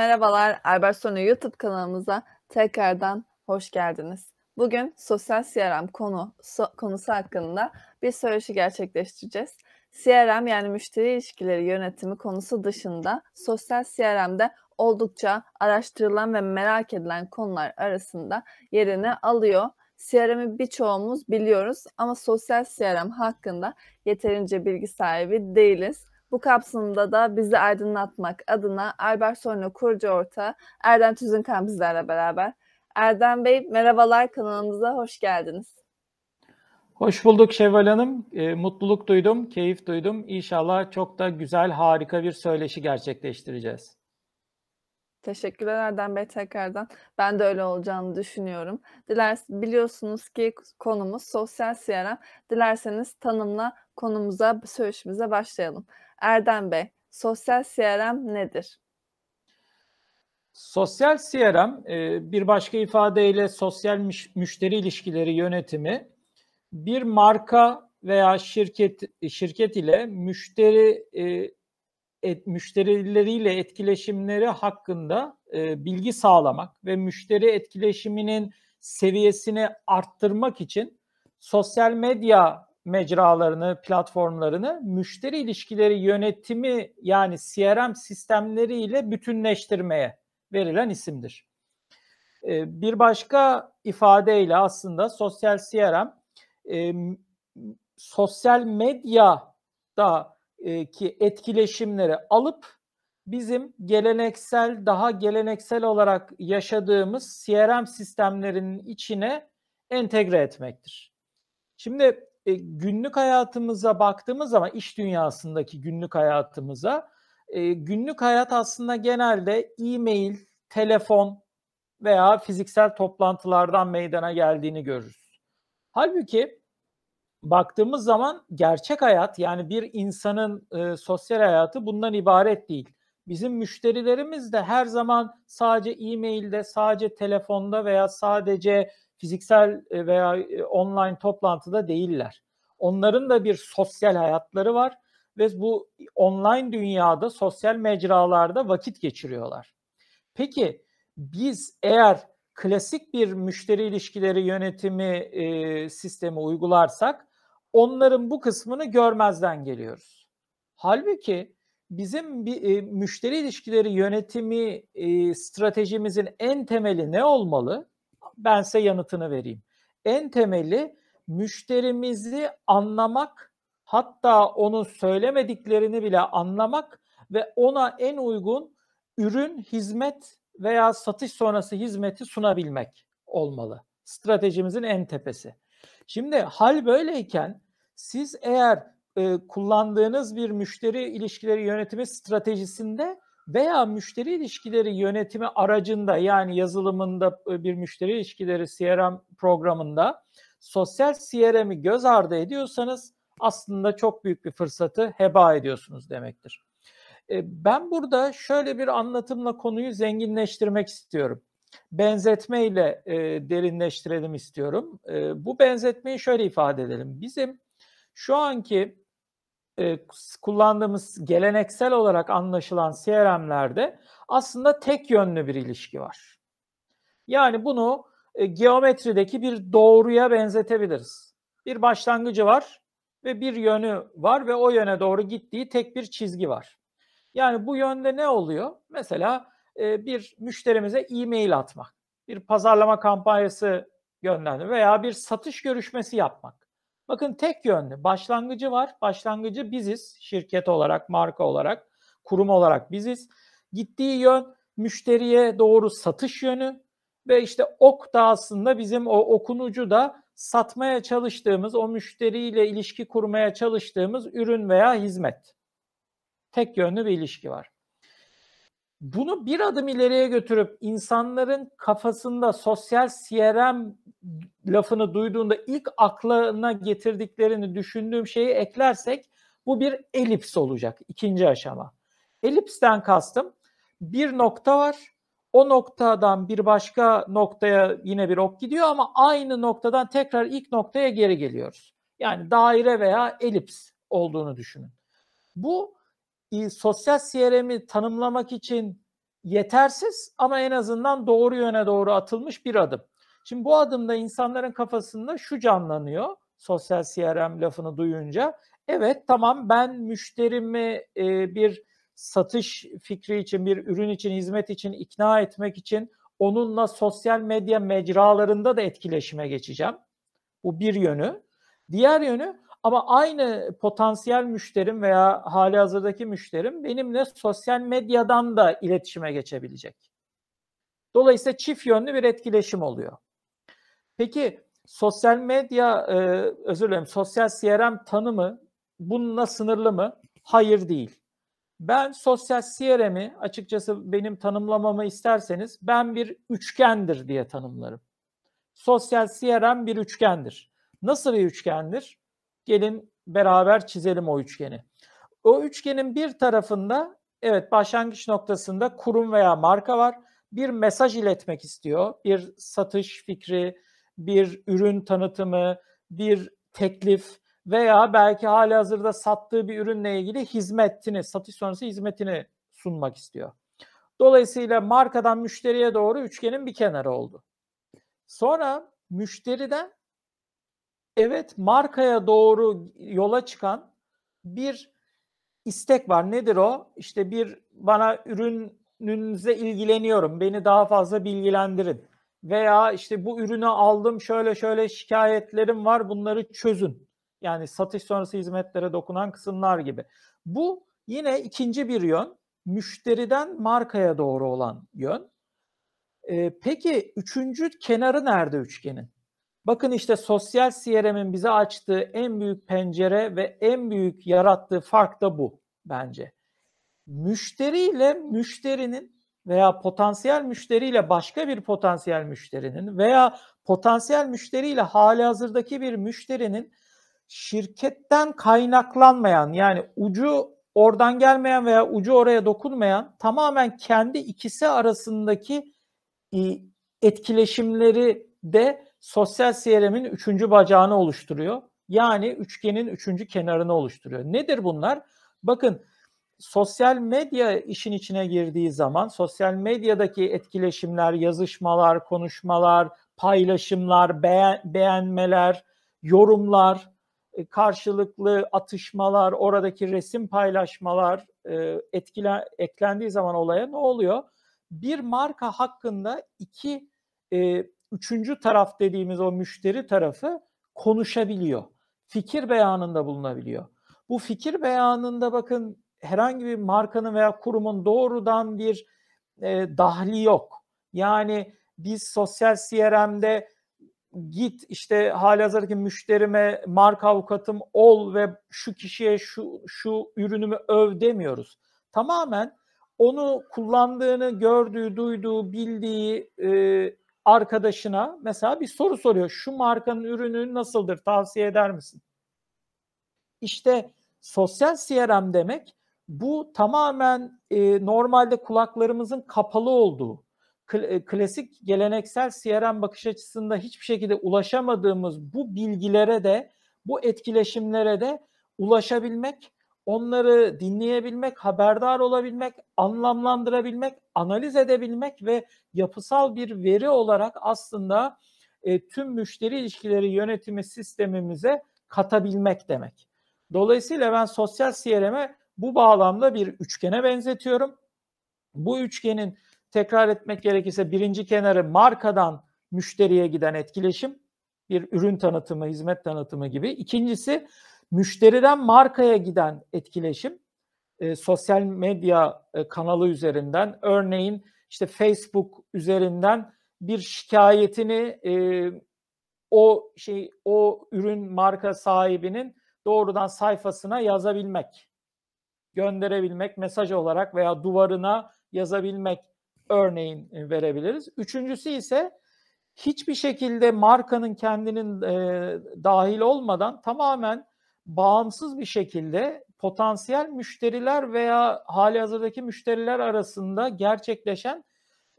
merhabalar. Albert Sonu YouTube kanalımıza tekrardan hoş geldiniz. Bugün sosyal CRM konu so, konusu hakkında bir söyleşi gerçekleştireceğiz. CRM yani müşteri ilişkileri yönetimi konusu dışında sosyal CRM'de oldukça araştırılan ve merak edilen konular arasında yerini alıyor. CRM'i birçoğumuz biliyoruz ama sosyal CRM hakkında yeterince bilgi sahibi değiliz. Bu kapsamda da bizi aydınlatmak adına Albert Sorno kurucu ortağı Erdem Tüzünkan bizlerle beraber. Erdem Bey merhabalar kanalımıza hoş geldiniz. Hoş bulduk Şevval Hanım. E, mutluluk duydum, keyif duydum. İnşallah çok da güzel, harika bir söyleşi gerçekleştireceğiz. Teşekkürler Erdem Bey tekrardan. Ben de öyle olacağını düşünüyorum. Dilers biliyorsunuz ki konumuz sosyal CRM. Dilerseniz tanımla konumuza, söyleşimize başlayalım. Erdem Bey, sosyal CRM nedir? Sosyal CRM e, bir başka ifadeyle sosyal müşteri ilişkileri yönetimi bir marka veya şirket şirket ile müşteri e, et, müşterileriyle etkileşimleri hakkında e, bilgi sağlamak ve müşteri etkileşiminin seviyesini arttırmak için sosyal medya mecralarını, platformlarını müşteri ilişkileri yönetimi yani CRM sistemleriyle bütünleştirmeye verilen isimdir. E, bir başka ifadeyle aslında sosyal CRM e, sosyal medyada ki etkileşimleri alıp bizim geleneksel daha geleneksel olarak yaşadığımız CRM sistemlerinin içine entegre etmektir. Şimdi e, günlük hayatımıza baktığımız zaman iş dünyasındaki günlük hayatımıza e, günlük hayat aslında genelde e-mail, telefon veya fiziksel toplantılardan meydana geldiğini görürüz. Halbuki baktığımız zaman gerçek hayat yani bir insanın e, sosyal hayatı bundan ibaret değil. Bizim müşterilerimiz de her zaman sadece e-mailde, sadece telefonda veya sadece fiziksel veya online toplantıda değiller. Onların da bir sosyal hayatları var ve bu online dünyada sosyal mecralarda vakit geçiriyorlar. Peki biz eğer klasik bir müşteri ilişkileri yönetimi e, sistemi uygularsak onların bu kısmını görmezden geliyoruz. Halbuki bizim bir e, müşteri ilişkileri yönetimi e, stratejimizin en temeli ne olmalı? Ben size yanıtını vereyim. En temeli müşterimizi anlamak, hatta onun söylemediklerini bile anlamak ve ona en uygun ürün, hizmet veya satış sonrası hizmeti sunabilmek olmalı. Stratejimizin en tepesi. Şimdi hal böyleyken siz eğer e, kullandığınız bir müşteri ilişkileri yönetimi stratejisinde veya müşteri ilişkileri yönetimi aracında yani yazılımında e, bir müşteri ilişkileri CRM programında sosyal CRM'i göz ardı ediyorsanız aslında çok büyük bir fırsatı heba ediyorsunuz demektir. E, ben burada şöyle bir anlatımla konuyu zenginleştirmek istiyorum benzetmeyle e, derinleştirelim istiyorum. E, bu benzetmeyi şöyle ifade edelim. Bizim şu anki kullandığımız geleneksel olarak anlaşılan CRM'lerde aslında tek yönlü bir ilişki var. Yani bunu e, geometrideki bir doğruya benzetebiliriz. Bir başlangıcı var ve bir yönü var ve o yöne doğru gittiği tek bir çizgi var. Yani bu yönde ne oluyor? Mesela e, bir müşterimize e-mail atmak, bir pazarlama kampanyası göndermek veya bir satış görüşmesi yapmak. Bakın tek yönlü başlangıcı var. Başlangıcı biziz şirket olarak, marka olarak, kurum olarak biziz. Gittiği yön müşteriye doğru satış yönü ve işte ok da aslında bizim o okun ucu da satmaya çalıştığımız, o müşteriyle ilişki kurmaya çalıştığımız ürün veya hizmet. Tek yönlü bir ilişki var. Bunu bir adım ileriye götürüp insanların kafasında sosyal CRM lafını duyduğunda ilk aklına getirdiklerini düşündüğüm şeyi eklersek bu bir elips olacak ikinci aşama. Elipsten kastım bir nokta var. O noktadan bir başka noktaya yine bir ok gidiyor ama aynı noktadan tekrar ilk noktaya geri geliyoruz. Yani daire veya elips olduğunu düşünün. Bu sosyal CRM'i tanımlamak için yetersiz ama en azından doğru yöne doğru atılmış bir adım. Şimdi bu adımda insanların kafasında şu canlanıyor sosyal CRM lafını duyunca. Evet tamam ben müşterimi e, bir satış fikri için, bir ürün için, hizmet için ikna etmek için onunla sosyal medya mecralarında da etkileşime geçeceğim. Bu bir yönü. Diğer yönü ama aynı potansiyel müşterim veya hali hazırdaki müşterim benimle sosyal medyadan da iletişime geçebilecek. Dolayısıyla çift yönlü bir etkileşim oluyor. Peki sosyal medya, e, özür dilerim, sosyal CRM tanımı bununla sınırlı mı? Hayır değil. Ben sosyal CRM'i açıkçası benim tanımlamamı isterseniz ben bir üçgendir diye tanımlarım. Sosyal CRM bir üçgendir. Nasıl bir üçgendir? Gelin beraber çizelim o üçgeni. O üçgenin bir tarafında evet başlangıç noktasında kurum veya marka var. Bir mesaj iletmek istiyor. Bir satış fikri, bir ürün tanıtımı, bir teklif veya belki hali hazırda sattığı bir ürünle ilgili hizmetini, satış sonrası hizmetini sunmak istiyor. Dolayısıyla markadan müşteriye doğru üçgenin bir kenarı oldu. Sonra müşteriden evet markaya doğru yola çıkan bir istek var. Nedir o? İşte bir bana ürününüze ilgileniyorum. Beni daha fazla bilgilendirin. Veya işte bu ürünü aldım şöyle şöyle şikayetlerim var bunları çözün. Yani satış sonrası hizmetlere dokunan kısımlar gibi. Bu yine ikinci bir yön. Müşteriden markaya doğru olan yön. Ee, peki üçüncü kenarı nerede üçgenin? Bakın işte sosyal CRM'in bize açtığı en büyük pencere ve en büyük yarattığı fark da bu bence. Müşteriyle müşterinin veya potansiyel müşteriyle başka bir potansiyel müşterinin veya potansiyel müşteriyle hali hazırdaki bir müşterinin şirketten kaynaklanmayan yani ucu oradan gelmeyen veya ucu oraya dokunmayan tamamen kendi ikisi arasındaki etkileşimleri de sosyal CRM'in üçüncü bacağını oluşturuyor. Yani üçgenin üçüncü kenarını oluşturuyor. Nedir bunlar? Bakın sosyal medya işin içine girdiği zaman sosyal medyadaki etkileşimler, yazışmalar, konuşmalar, paylaşımlar, beğen, beğenmeler, yorumlar, e, karşılıklı atışmalar, oradaki resim paylaşmalar e, etkile, eklendiği zaman olaya ne oluyor? Bir marka hakkında iki e, üçüncü taraf dediğimiz o müşteri tarafı konuşabiliyor. Fikir beyanında bulunabiliyor. Bu fikir beyanında bakın herhangi bir markanın veya kurumun doğrudan bir e, dahli yok. Yani biz sosyal CRM'de git işte halihazırdaki müşterime marka avukatım ol ve şu kişiye şu şu ürünümü öv demiyoruz. Tamamen onu kullandığını gördüğü, duyduğu, bildiği e, arkadaşına mesela bir soru soruyor. Şu markanın ürünü nasıldır? Tavsiye eder misin? İşte sosyal CRM demek bu tamamen e, normalde kulaklarımızın kapalı olduğu, klasik geleneksel CRM bakış açısında hiçbir şekilde ulaşamadığımız bu bilgilere de, bu etkileşimlere de ulaşabilmek, onları dinleyebilmek, haberdar olabilmek, anlamlandırabilmek, analiz edebilmek ve yapısal bir veri olarak aslında e, tüm müşteri ilişkileri yönetimi sistemimize katabilmek demek. Dolayısıyla ben sosyal CRM'e bu bağlamda bir üçgene benzetiyorum. Bu üçgenin tekrar etmek gerekirse birinci kenarı markadan müşteriye giden etkileşim, bir ürün tanıtımı, hizmet tanıtımı gibi. İkincisi müşteriden markaya giden etkileşim, e, sosyal medya e, kanalı üzerinden, örneğin işte Facebook üzerinden bir şikayetini e, o şey o ürün marka sahibinin doğrudan sayfasına yazabilmek, gönderebilmek mesaj olarak veya duvarına yazabilmek örneğin e, verebiliriz. Üçüncüsü ise hiçbir şekilde markanın kendinin e, dahil olmadan tamamen bağımsız bir şekilde potansiyel müşteriler veya hali hazırdaki müşteriler arasında gerçekleşen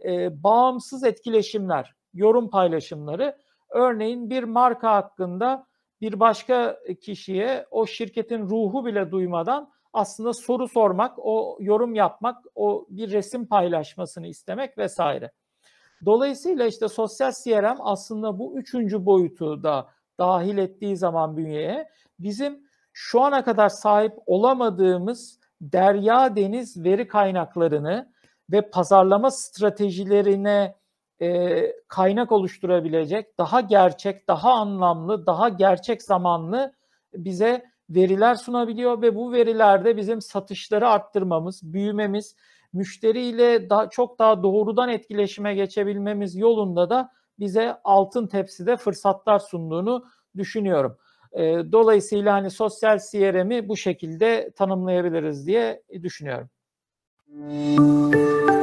e, bağımsız etkileşimler, yorum paylaşımları. Örneğin bir marka hakkında bir başka kişiye o şirketin ruhu bile duymadan aslında soru sormak, o yorum yapmak, o bir resim paylaşmasını istemek vesaire. Dolayısıyla işte sosyal CRM aslında bu üçüncü boyutu da dahil ettiği zaman bünyeye bizim şu ana kadar sahip olamadığımız derya deniz veri kaynaklarını ve pazarlama stratejilerine e, kaynak oluşturabilecek daha gerçek, daha anlamlı, daha gerçek zamanlı bize veriler sunabiliyor ve bu verilerde bizim satışları arttırmamız, büyümemiz, müşteriyle daha, çok daha doğrudan etkileşime geçebilmemiz yolunda da bize altın tepside fırsatlar sunduğunu düşünüyorum. E, dolayısıyla hani sosyal CRM'i bu şekilde tanımlayabiliriz diye düşünüyorum. Müzik